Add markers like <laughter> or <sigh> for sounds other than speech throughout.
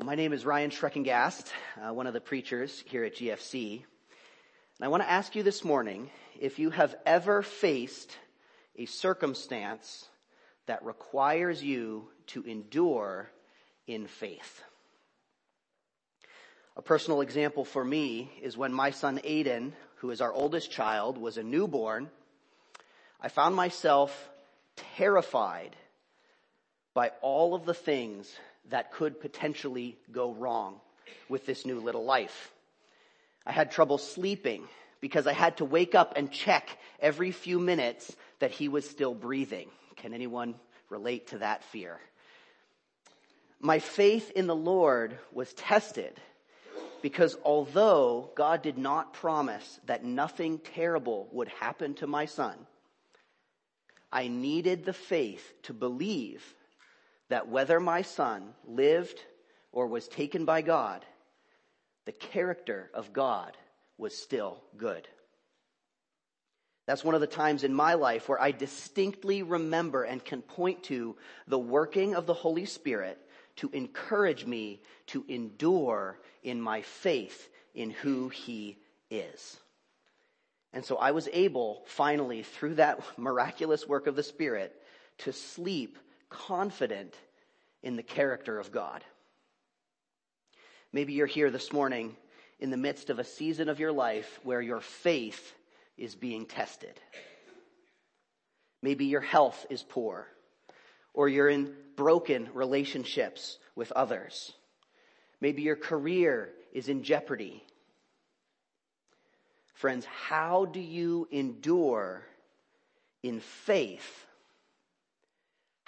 Well, my name is Ryan Schreckengast, uh, one of the preachers here at GFC. And I want to ask you this morning if you have ever faced a circumstance that requires you to endure in faith. A personal example for me is when my son Aiden, who is our oldest child, was a newborn, I found myself terrified by all of the things that could potentially go wrong with this new little life. I had trouble sleeping because I had to wake up and check every few minutes that he was still breathing. Can anyone relate to that fear? My faith in the Lord was tested because although God did not promise that nothing terrible would happen to my son, I needed the faith to believe that whether my son lived or was taken by God, the character of God was still good. That's one of the times in my life where I distinctly remember and can point to the working of the Holy Spirit to encourage me to endure in my faith in who He is. And so I was able, finally, through that <laughs> miraculous work of the Spirit, to sleep confident in the character of God. Maybe you're here this morning in the midst of a season of your life where your faith is being tested. Maybe your health is poor, or you're in broken relationships with others. Maybe your career is in jeopardy. Friends, how do you endure in faith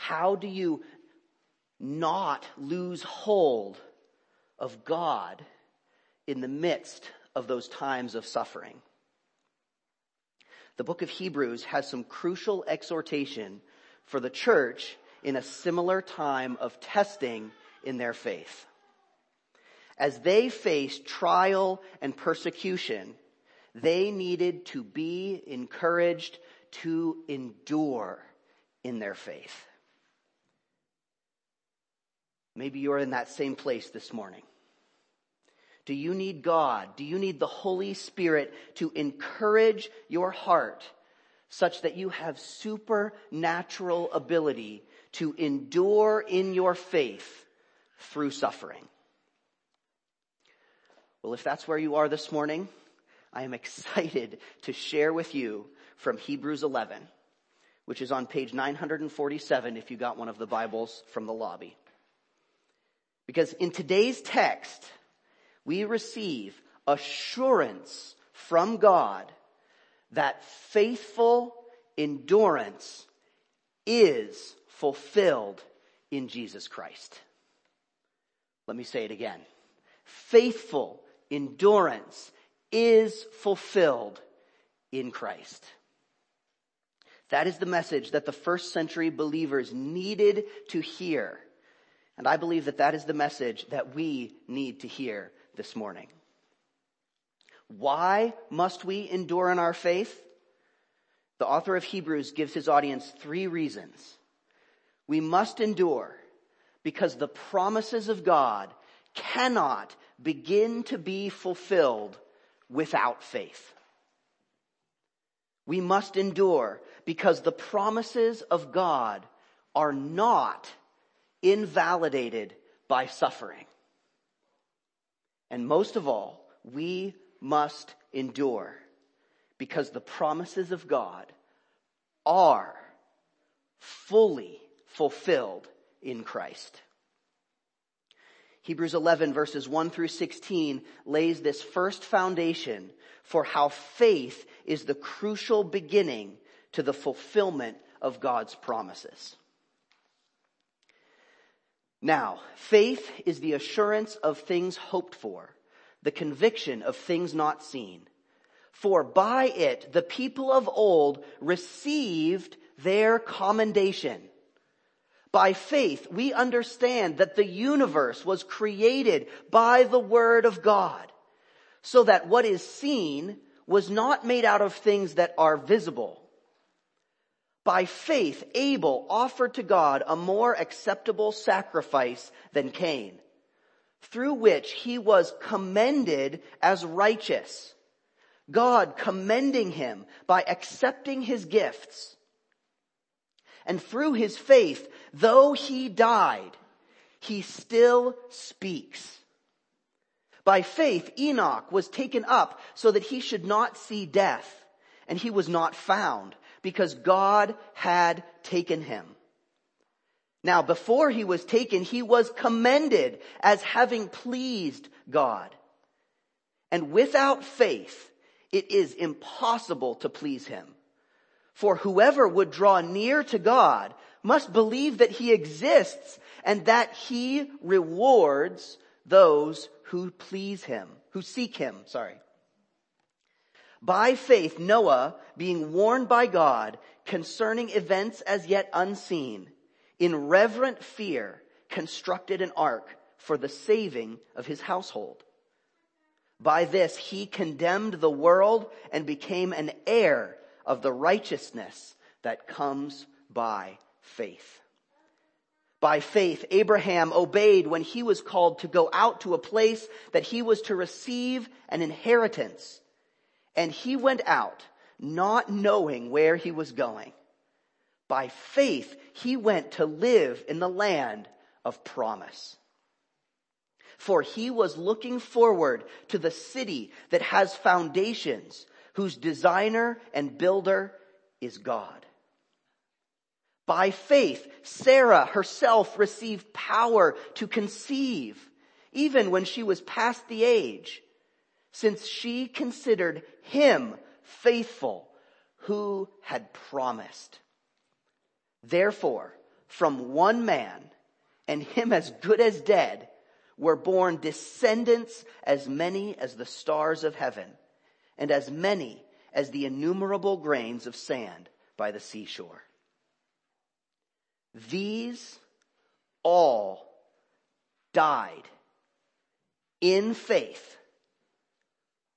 how do you not lose hold of God in the midst of those times of suffering? The book of Hebrews has some crucial exhortation for the church in a similar time of testing in their faith. As they faced trial and persecution, they needed to be encouraged to endure in their faith. Maybe you're in that same place this morning. Do you need God? Do you need the Holy Spirit to encourage your heart such that you have supernatural ability to endure in your faith through suffering? Well, if that's where you are this morning, I am excited to share with you from Hebrews 11, which is on page 947 if you got one of the Bibles from the lobby. Because in today's text, we receive assurance from God that faithful endurance is fulfilled in Jesus Christ. Let me say it again. Faithful endurance is fulfilled in Christ. That is the message that the first century believers needed to hear and I believe that that is the message that we need to hear this morning. Why must we endure in our faith? The author of Hebrews gives his audience three reasons. We must endure because the promises of God cannot begin to be fulfilled without faith. We must endure because the promises of God are not invalidated by suffering. And most of all, we must endure because the promises of God are fully fulfilled in Christ. Hebrews 11 verses 1 through 16 lays this first foundation for how faith is the crucial beginning to the fulfillment of God's promises. Now, faith is the assurance of things hoped for, the conviction of things not seen. For by it the people of old received their commendation. By faith, we understand that the universe was created by the word of God, so that what is seen was not made out of things that are visible. By faith, Abel offered to God a more acceptable sacrifice than Cain. through which he was commended as righteous. God commending him by accepting his gifts. And through his faith, though he died, he still speaks. By faith, Enoch was taken up so that he should not see death, and he was not found because God had taken him. Now, before he was taken, he was commended as having pleased God. And without faith, it is impossible to please him. For whoever would draw near to God must believe that he exists and that he rewards those who please him, who seek him, sorry. By faith, Noah, being warned by God concerning events as yet unseen, in reverent fear constructed an ark for the saving of his household. By this he condemned the world and became an heir of the righteousness that comes by faith. By faith, Abraham obeyed when he was called to go out to a place that he was to receive an inheritance. And he went out not knowing where he was going. By faith, he went to live in the land of promise. For he was looking forward to the city that has foundations, whose designer and builder is God. By faith, Sarah herself received power to conceive, even when she was past the age, since she considered him faithful who had promised. Therefore, from one man, and him as good as dead, were born descendants as many as the stars of heaven, and as many as the innumerable grains of sand by the seashore. These all died in faith,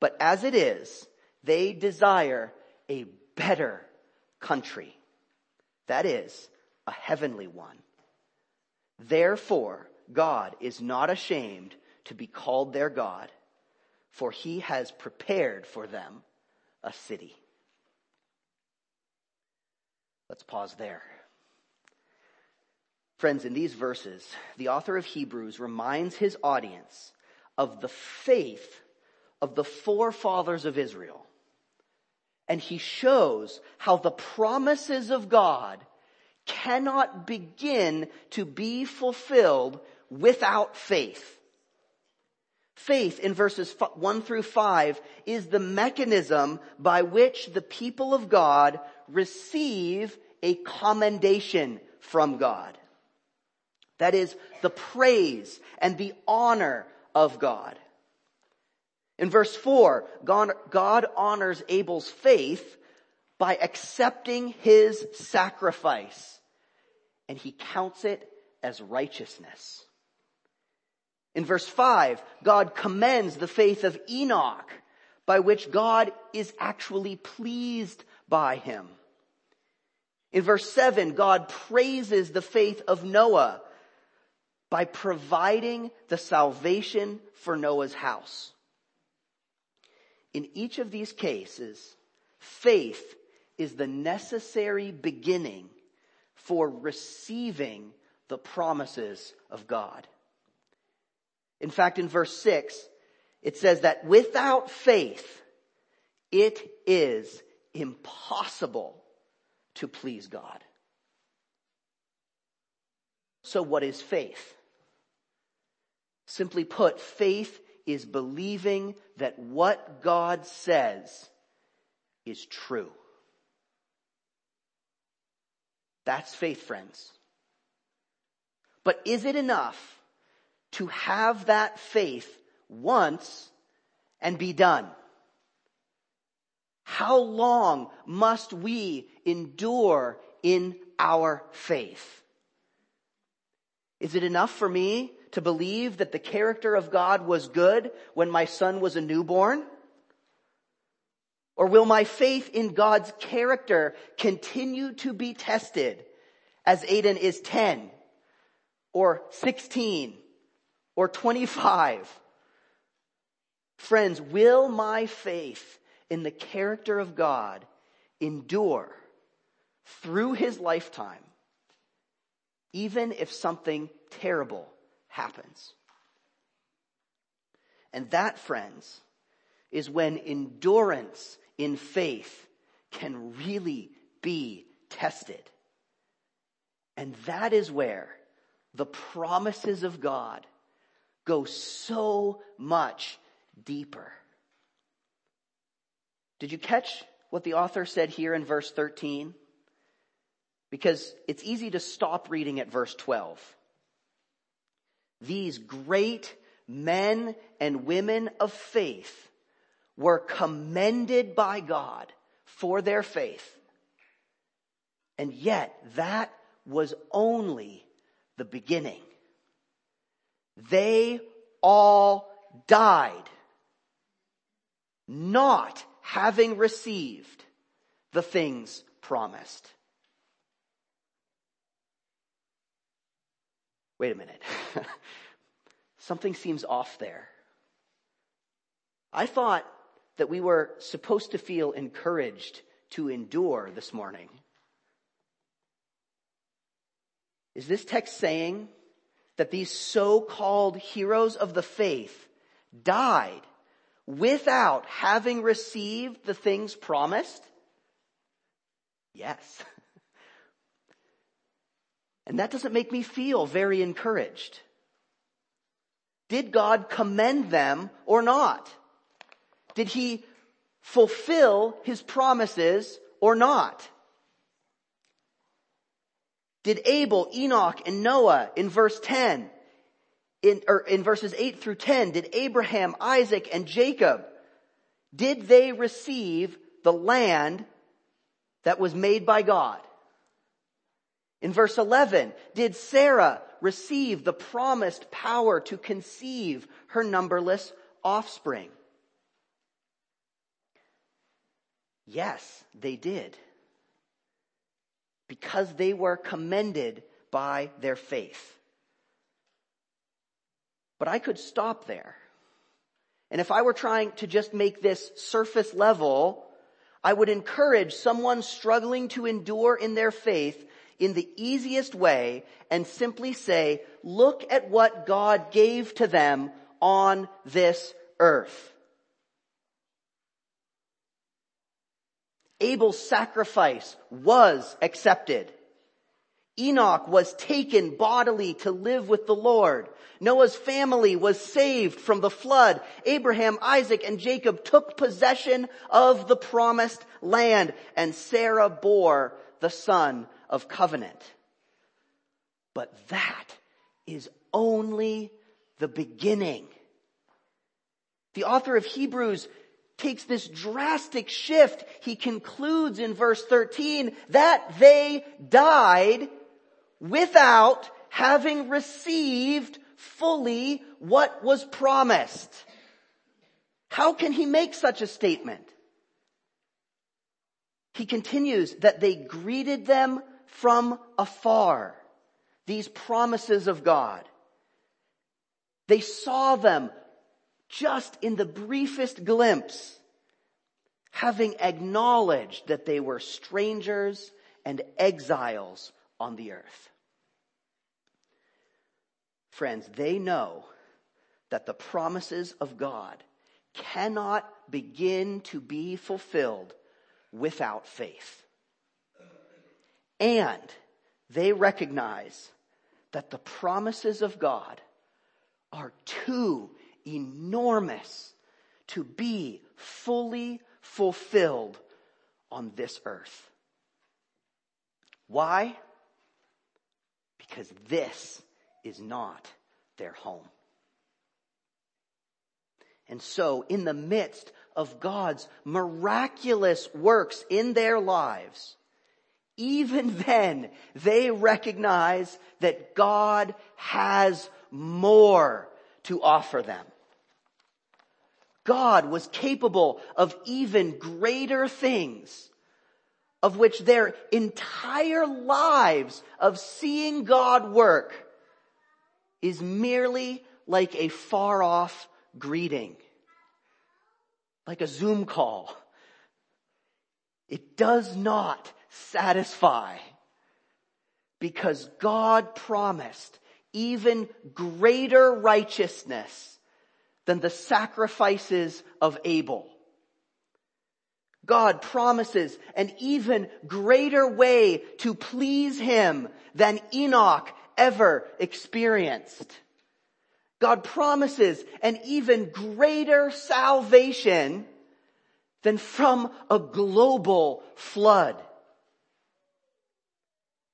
But as it is, they desire a better country. That is, a heavenly one. Therefore, God is not ashamed to be called their God, for he has prepared for them a city. Let's pause there. Friends, in these verses, the author of Hebrews reminds his audience of the faith of the forefathers of Israel. And he shows how the promises of God cannot begin to be fulfilled without faith. Faith in verses 1 through 5 is the mechanism by which the people of God receive a commendation from God. That is the praise and the honor of God. In verse 4, God, honors Abel's faith by accepting his sacrifice and he counts it as righteousness. In verse 5, God commends the faith of Enoch by which God is actually pleased by him. In verse 7, God praises the faith of Noah by providing the salvation for Noah's house. In each of these cases, faith is the necessary beginning for receiving the promises of God. In fact, in verse 6, it says that without faith, it is impossible to please God. So what is faith? Simply put, faith is believing that what God says is true. That's faith, friends. But is it enough to have that faith once and be done? How long must we endure in our faith? Is it enough for me to believe that the character of God was good when my son was a newborn? Or will my faith in God's character continue to be tested as Aiden is 10 or 16 or 25? Friends, will my faith in the character of God endure through his lifetime, even if something terrible happens? And that, friends, is when endurance in faith can really be tested. And that is where the promises of God go so much deeper. Did you catch what the author said here in verse 13? Because it's easy to stop reading at verse 12. These great men and women of faith were commended by God for their faith. And yet that was only the beginning. They all died, not having received the things promised. Wait a minute. <laughs> Something seems off there. I thought that we were supposed to feel encouraged to endure this morning. Is this text saying that these so-called heroes of the faith died without having received the things promised? Yes. <laughs> And that doesn't make me feel very encouraged. Did God commend them or not? Did he fulfill his promises or not? Did Abel, Enoch, and Noah in verse 10 in, or in verses 8 through 10, did Abraham, Isaac, and Jacob, did they receive the land that was made by God? In verse 11, did Sarah receive the promised power to conceive her numberless offspring? Yes, they did. Because they were commended by their faith. But I could stop there. And if I were trying to just make this surface level, I would encourage someone struggling to endure in their faith in the easiest way and simply say, look at what God gave to them on this earth. Abel's sacrifice was accepted. Enoch was taken bodily to live with the Lord. Noah's family was saved from the flood. Abraham, Isaac, and Jacob took possession of the promised land and Sarah bore the son of covenant. But that is only the beginning. The author of Hebrews takes this drastic shift. He concludes in verse 13 that they died without having received fully what was promised. How can he make such a statement? He continues that they greeted them from afar. These promises of God. They saw them just in the briefest glimpse, having acknowledged that they were strangers and exiles on the earth. Friends, they know that the promises of God cannot begin to be fulfilled without faith. And they recognize that the promises of God are too enormous to be fully fulfilled on this earth. Why? Because this is not their home. And so, in the midst of God's miraculous works in their lives, even then they recognize that God has more to offer them. God was capable of even greater things of which their entire lives of seeing God work is merely like a far off greeting, like a Zoom call. It does not satisfy because God promised even greater righteousness than the sacrifices of Abel. God promises an even greater way to please Him than Enoch ever experienced. God promises an even greater salvation than from a global flood.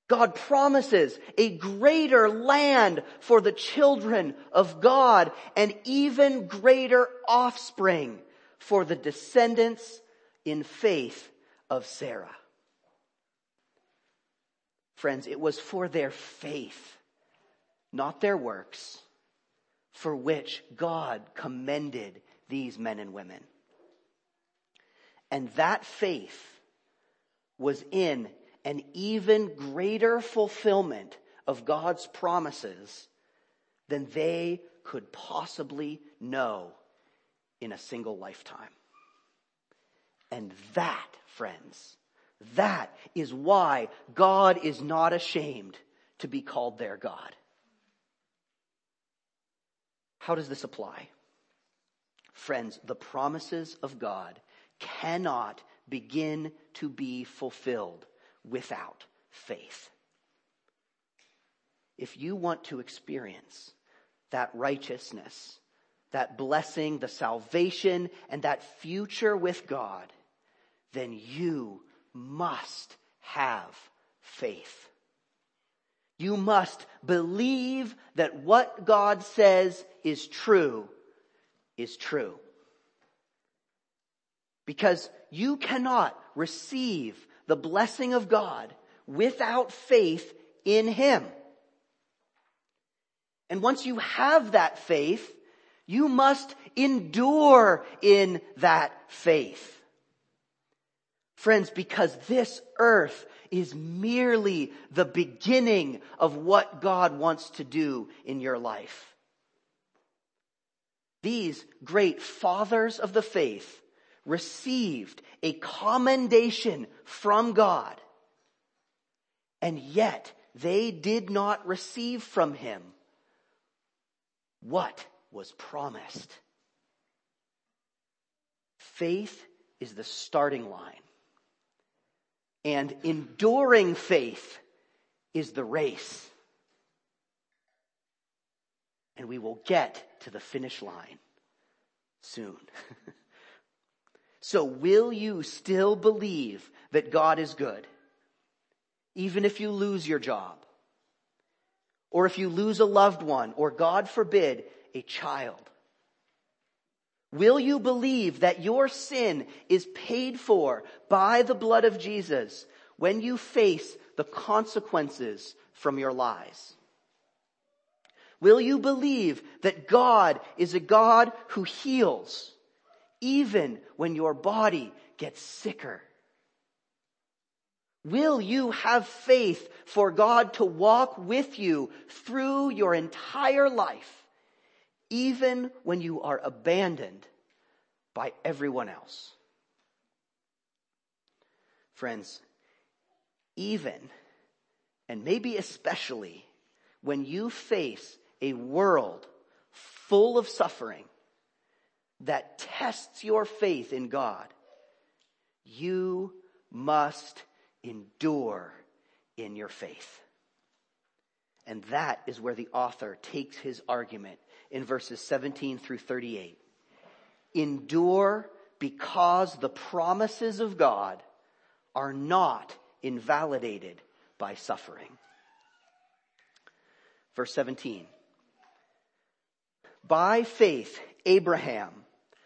God promises a greater land for the children of God and even greater offspring for the descendants in faith of Sarah. Friends, it was for their faith, not their works, for which God commended these men and women. And that faith was in an even greater fulfillment of God's promises than they could possibly know in a single lifetime. And that, friends, that is why God is not ashamed to be called their God. How does this apply? Friends, the promises of God cannot begin to be fulfilled without faith. If you want to experience that righteousness, that blessing, the salvation, and that future with God, then you must have faith. You must believe that what God says is true is true. Because you cannot receive the blessing of God without faith in Him. And once you have that faith, you must endure in that faith. Friends, because this earth is merely the beginning of what God wants to do in your life. These great fathers of the faith received a commendation from God, and yet they did not receive from him what was promised. Faith is the starting line and enduring faith is the race. And we will get to the finish line soon. <laughs> so will you still believe that God is good? Even if you lose your job, or if you lose a loved one, or God forbid, a child. Will you believe that your sin is paid for by the blood of Jesus when you face the consequences from your lies? Will you believe that God is a God who heals even when your body gets sicker? Will you have faith for God to walk with you through your entire life even when you are abandoned by everyone else. Friends, even and maybe especially when you face a world full of suffering that tests your faith in God, you must endure in your faith. And that is where the author takes his argument in verses 17 through 38. Endure because the promises of God are not invalidated by suffering. Verse 17. By faith, Abraham,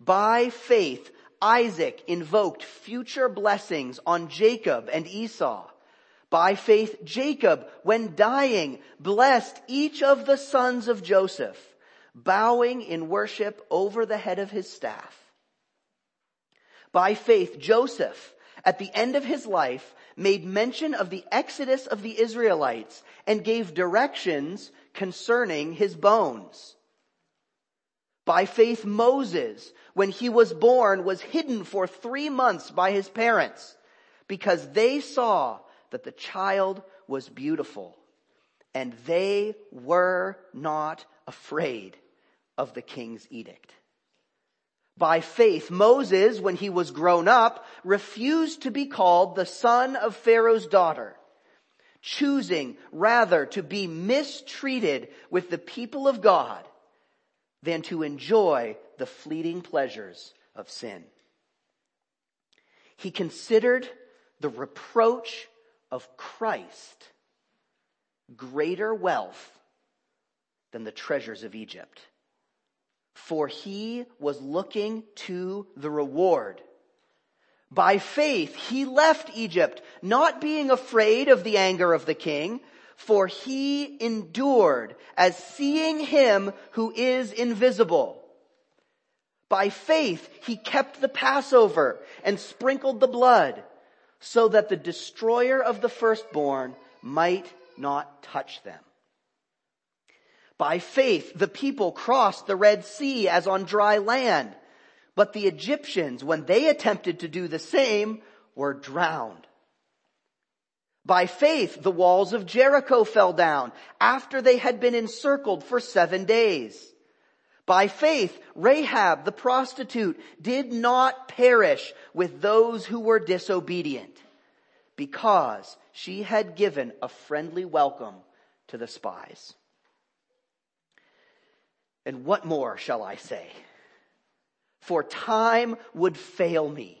By faith, Isaac invoked future blessings on Jacob and Esau. By faith, Jacob, when dying, blessed each of the sons of Joseph, bowing in worship over the head of his staff. By faith, Joseph, at the end of his life, made mention of the exodus of the Israelites and gave directions concerning his bones. By faith, Moses, when he was born, was hidden for three months by his parents because they saw that the child was beautiful and they were not afraid of the king's edict. By faith, Moses, when he was grown up, refused to be called the son of Pharaoh's daughter, choosing rather to be mistreated with the people of God than to enjoy the fleeting pleasures of sin. He considered the reproach of Christ greater wealth than the treasures of Egypt for he was looking to the reward. By faith, he left Egypt, not being afraid of the anger of the king, for he endured as seeing him who is invisible. By faith, he kept the Passover and sprinkled the blood so that the destroyer of the firstborn might not touch them. By faith, the people crossed the Red Sea as on dry land. But the Egyptians, when they attempted to do the same, were drowned. By faith, the walls of Jericho fell down after they had been encircled for seven days. By faith, Rahab the prostitute did not perish with those who were disobedient because she had given a friendly welcome to the spies. And what more shall I say? For time would fail me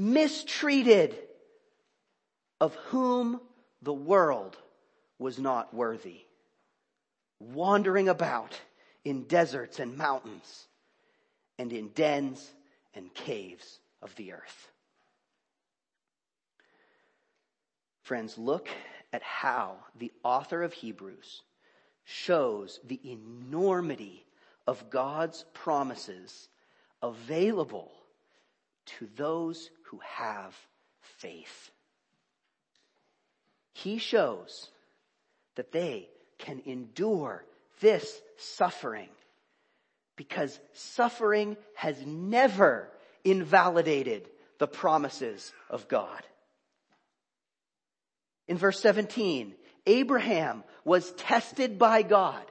mistreated, of whom the world was not worthy, wandering about in deserts and mountains and in dens and caves of the earth. Friends, look at how the author of Hebrews shows the enormity of God's promises available to those who have faith. He shows that they can endure this suffering because suffering has never invalidated the promises of God. In verse 17, Abraham was tested by God.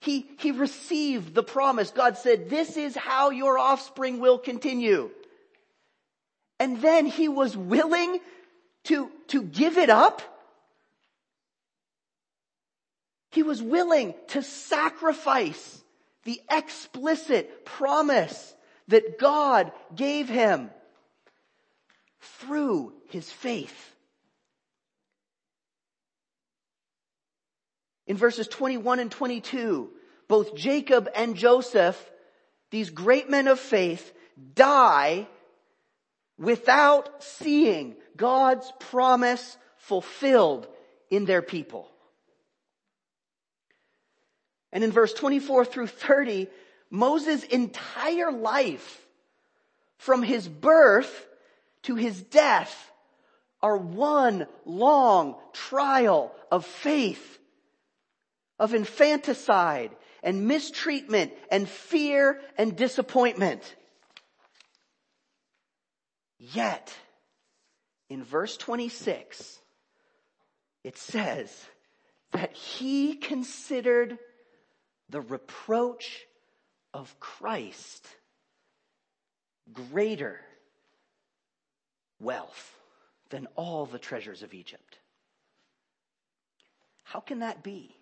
He, he received the promise. God said, this is how your offspring will continue. And then he was willing to, to give it up. He was willing to sacrifice the explicit promise that God gave him through his faith. In verses 21 and 22, both Jacob and Joseph, these great men of faith, die without seeing God's promise fulfilled in their people. And in verse 24 through 30, Moses' entire life, from his birth to his death, are one long trial of faith, of infanticide and mistreatment and fear and disappointment. Yet, in verse 26, it says that he considered the reproach of Christ greater wealth than all the treasures of Egypt. How can that be?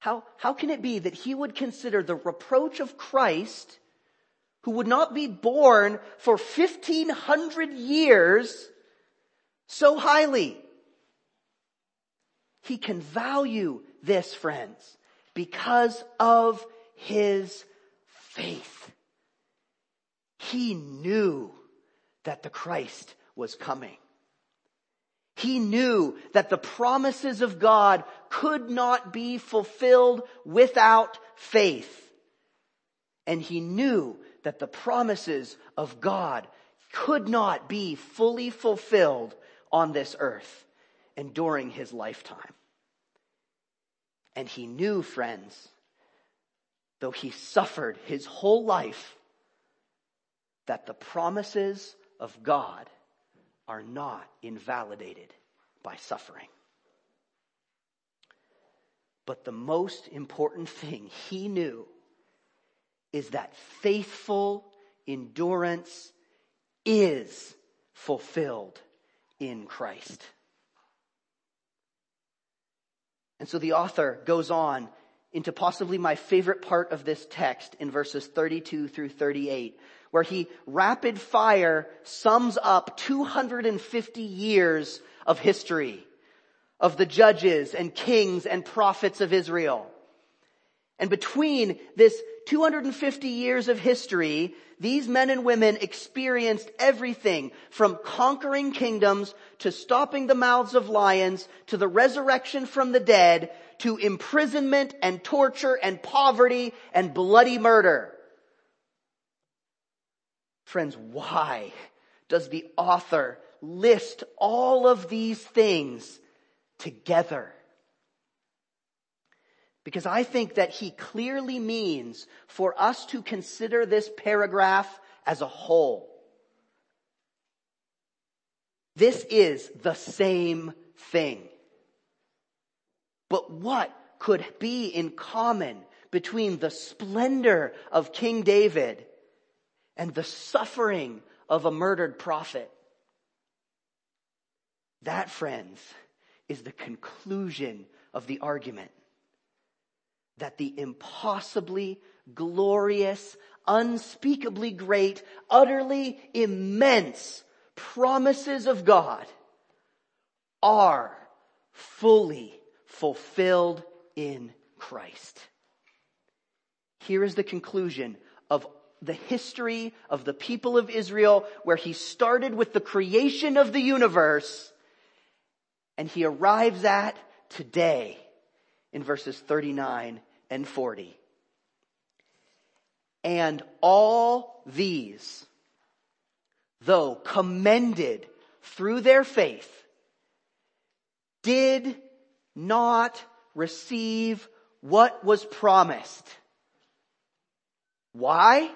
How, how can it be that he would consider the reproach of Christ, who would not be born for 1500 years, so highly? He can value this, friends, because of his faith. He knew that the Christ was coming. He knew that the promises of God could not be fulfilled without faith. And he knew that the promises of God could not be fully fulfilled on this earth and during his lifetime. And he knew, friends, though he suffered his whole life, that the promises of God are not invalidated by suffering. But the most important thing he knew is that faithful endurance is fulfilled in Christ. And so the author goes on into possibly my favorite part of this text in verses 32 through 38, where he rapid fire sums up 250 years of history of the judges and kings and prophets of Israel. And between this 250 years of history, these men and women experienced everything from conquering kingdoms to stopping the mouths of lions to the resurrection from the dead to imprisonment and torture and poverty and bloody murder. Friends, why does the author list all of these things together? Because I think that he clearly means for us to consider this paragraph as a whole. This is the same thing. But what could be in common between the splendor of King David and the suffering of a murdered prophet? That, friends, is the conclusion of the argument that the impossibly glorious, unspeakably great, utterly immense promises of God are fully fulfilled in Christ. Here is the conclusion of the history of the people of Israel where he started with the creation of the universe and he arrives at today in verses 39 and 40. And all these, though commended through their faith, did not receive what was promised. Why?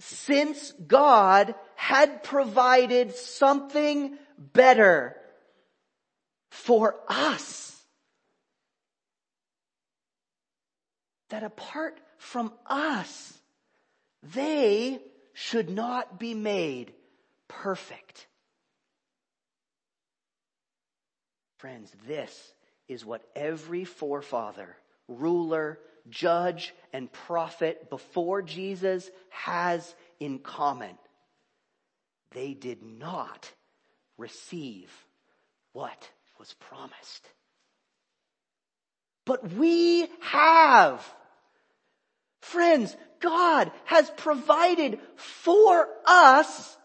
Since God had provided something better for us. That apart from us, they should not be made perfect. Friends, this is what every forefather, ruler, judge, and prophet before Jesus has in common. They did not receive what was promised. But we have. Friends, God has provided for us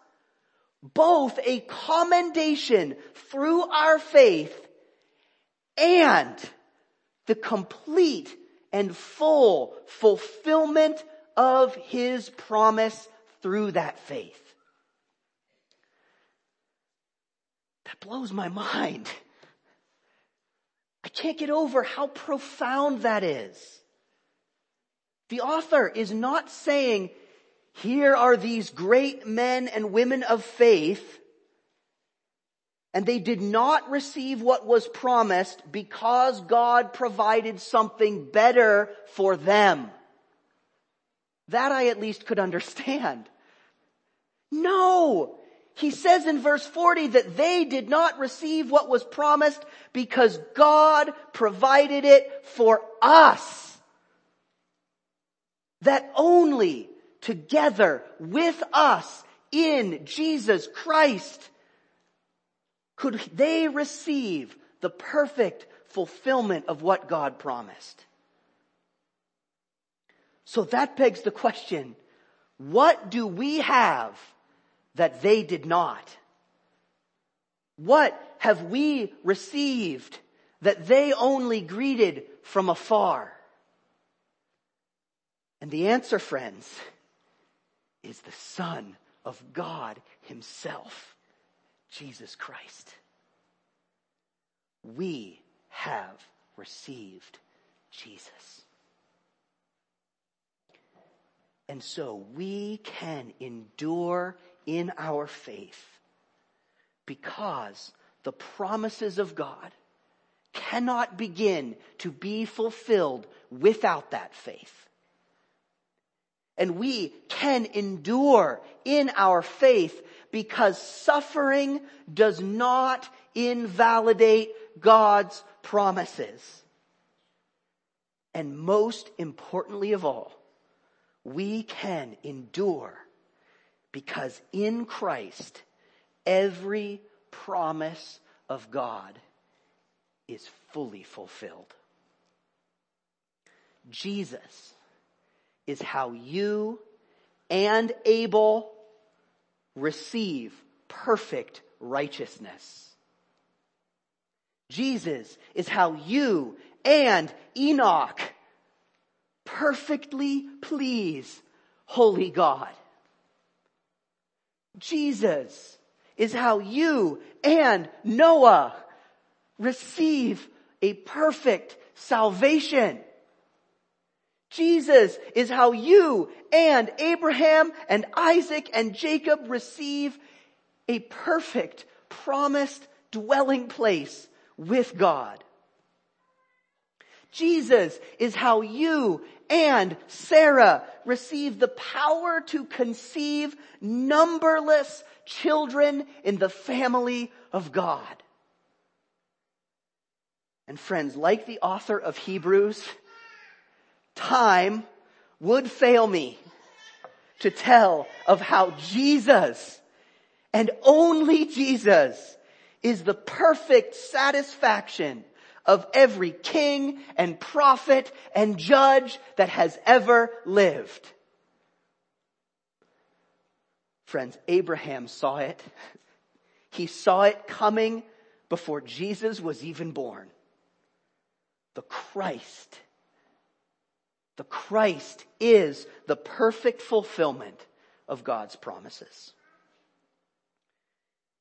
both a commendation through our faith and the complete and full fulfillment of His promise through that faith. That blows my mind. I can't get over how profound that is. The author is not saying, here are these great men and women of faith, and they did not receive what was promised because God provided something better for them. That I at least could understand. No! He says in verse 40 that they did not receive what was promised because God provided it for us. That only together with us in Jesus Christ could they receive the perfect fulfillment of what God promised. So that begs the question, what do we have that they did not? What have we received that they only greeted from afar? And the answer, friends, is the Son of God Himself, Jesus Christ. We have received Jesus. And so we can endure in our faith because the promises of God cannot begin to be fulfilled without that faith. And we can endure in our faith because suffering does not invalidate God's promises. And most importantly of all, we can endure because in Christ, every promise of God is fully fulfilled. Jesus is how you and Abel receive perfect righteousness. Jesus is how you and Enoch perfectly please holy God. Jesus is how you and Noah receive a perfect salvation. Jesus is how you and Abraham and Isaac and Jacob receive a perfect promised dwelling place with God. Jesus is how you and Sarah receive the power to conceive numberless children in the family of God. And friends, like the author of Hebrews, time would fail me to tell of how Jesus and only Jesus is the perfect satisfaction of every king and prophet and judge that has ever lived. Friends, Abraham saw it. He saw it coming before Jesus was even born. The Christ the Christ is the perfect fulfillment of God's promises.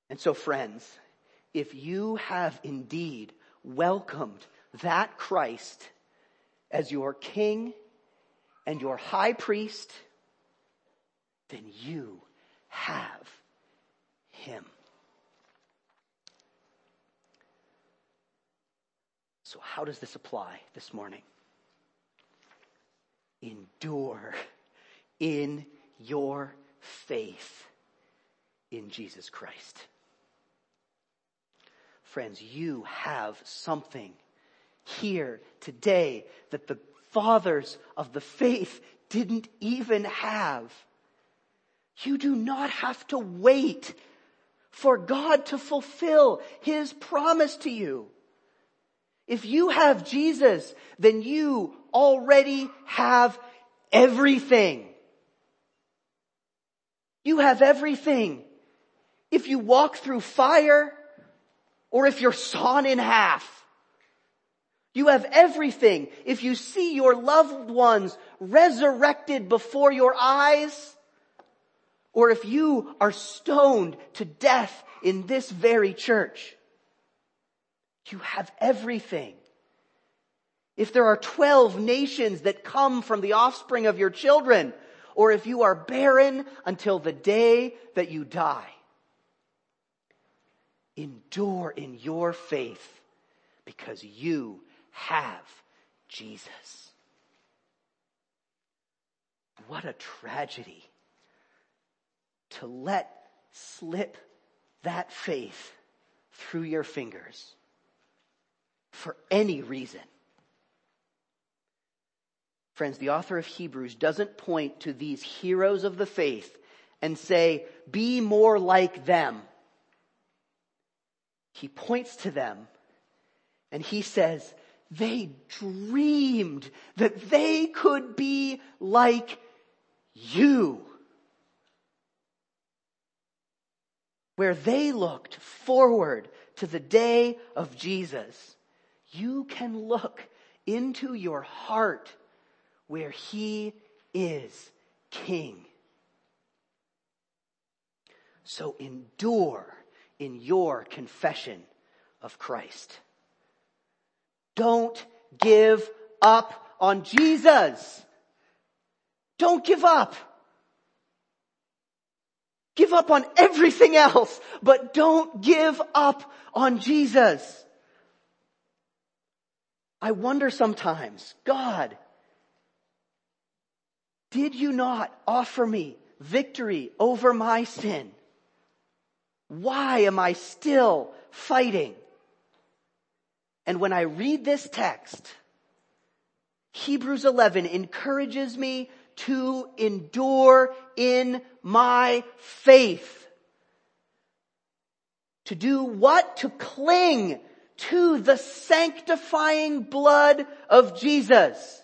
And so friends, if you have indeed welcomed that Christ as your king and your high priest, then you have him. So how does this apply this morning? Endure in your faith in Jesus Christ. Friends, you have something here today that the fathers of the faith didn't even have. You do not have to wait for God to fulfill His promise to you. If you have Jesus, then you already have everything. You have everything. If you walk through fire, or if you're sawn in half, you have everything. If you see your loved ones resurrected before your eyes, or if you are stoned to death in this very church, you have everything. If there are 12 nations that come from the offspring of your children, or if you are barren until the day that you die, endure in your faith because you have Jesus. What a tragedy to let slip that faith through your fingers for any reason. Friends, the author of Hebrews doesn't point to these heroes of the faith and say, be more like them. He points to them and he says, they dreamed that they could be like you. Where they looked forward to the day of Jesus, you can look into your heart where he is king. So endure in your confession of Christ. Don't give up on Jesus. Don't give up. Give up on everything else, but don't give up on Jesus. I wonder sometimes, God, did you not offer me victory over my sin? Why am I still fighting? And when I read this text, Hebrews 11 encourages me to endure in my faith. To do what? To cling to the sanctifying blood of Jesus.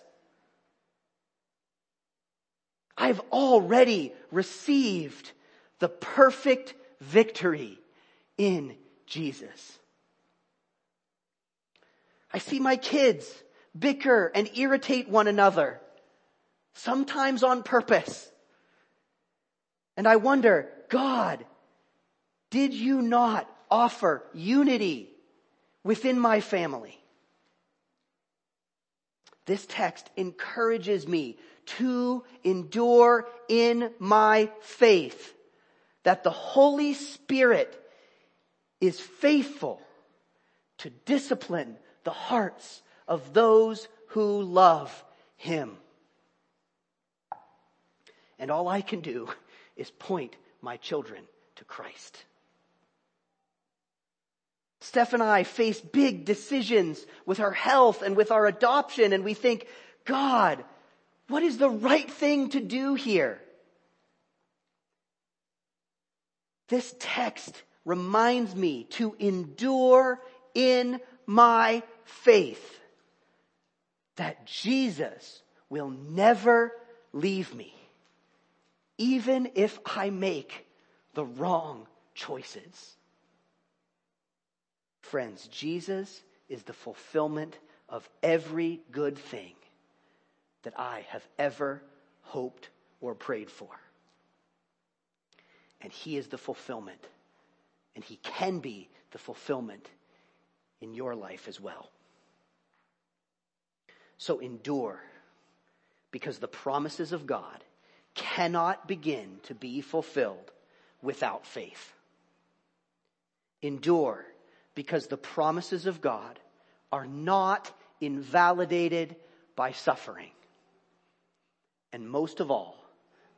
I've already received the perfect victory in Jesus. I see my kids bicker and irritate one another, sometimes on purpose. And I wonder, God, did you not offer unity within my family? This text encourages me to endure in my faith that the Holy Spirit is faithful to discipline the hearts of those who love Him. And all I can do is point my children to Christ. Steph and I face big decisions with our health and with our adoption and we think, God, what is the right thing to do here? This text reminds me to endure in my faith that Jesus will never leave me, even if I make the wrong choices. Friends, Jesus is the fulfillment of every good thing that I have ever hoped or prayed for. And He is the fulfillment, and He can be the fulfillment in your life as well. So endure, because the promises of God cannot begin to be fulfilled without faith. Endure, because the promises of God are not invalidated by suffering. And most of all,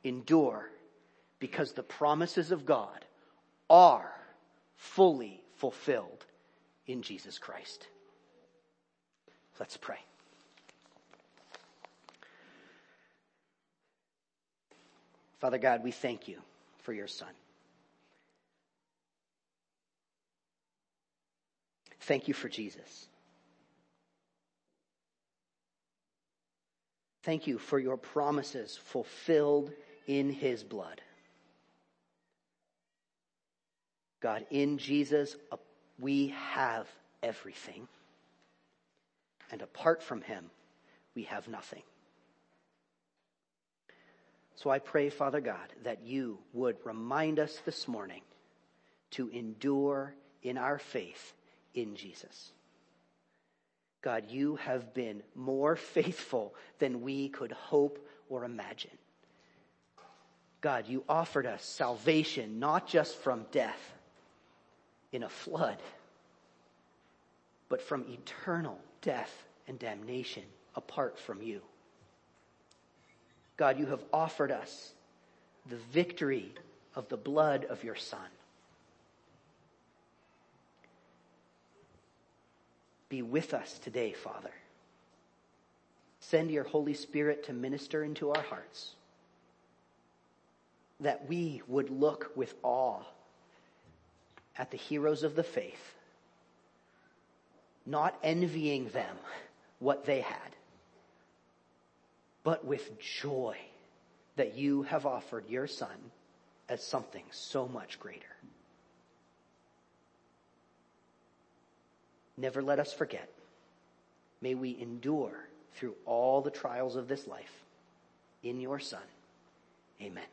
endure because the promises of God are fully fulfilled in Jesus Christ. Let's pray. Father God, we thank you for your son. Thank you for Jesus. Thank you for your promises fulfilled in his blood. God, in Jesus, uh, we have everything. And apart from him, we have nothing. So I pray, Father God, that you would remind us this morning to endure in our faith in Jesus. God, you have been more faithful than we could hope or imagine. God, you offered us salvation not just from death in a flood, but from eternal death and damnation apart from you. God, you have offered us the victory of the blood of your Son. Be with us today, Father. Send your Holy Spirit to minister into our hearts. That we would look with awe at the heroes of the faith, not envying them what they had, but with joy that you have offered your Son as something so much greater. Never let us forget. May we endure through all the trials of this life in your Son. Amen.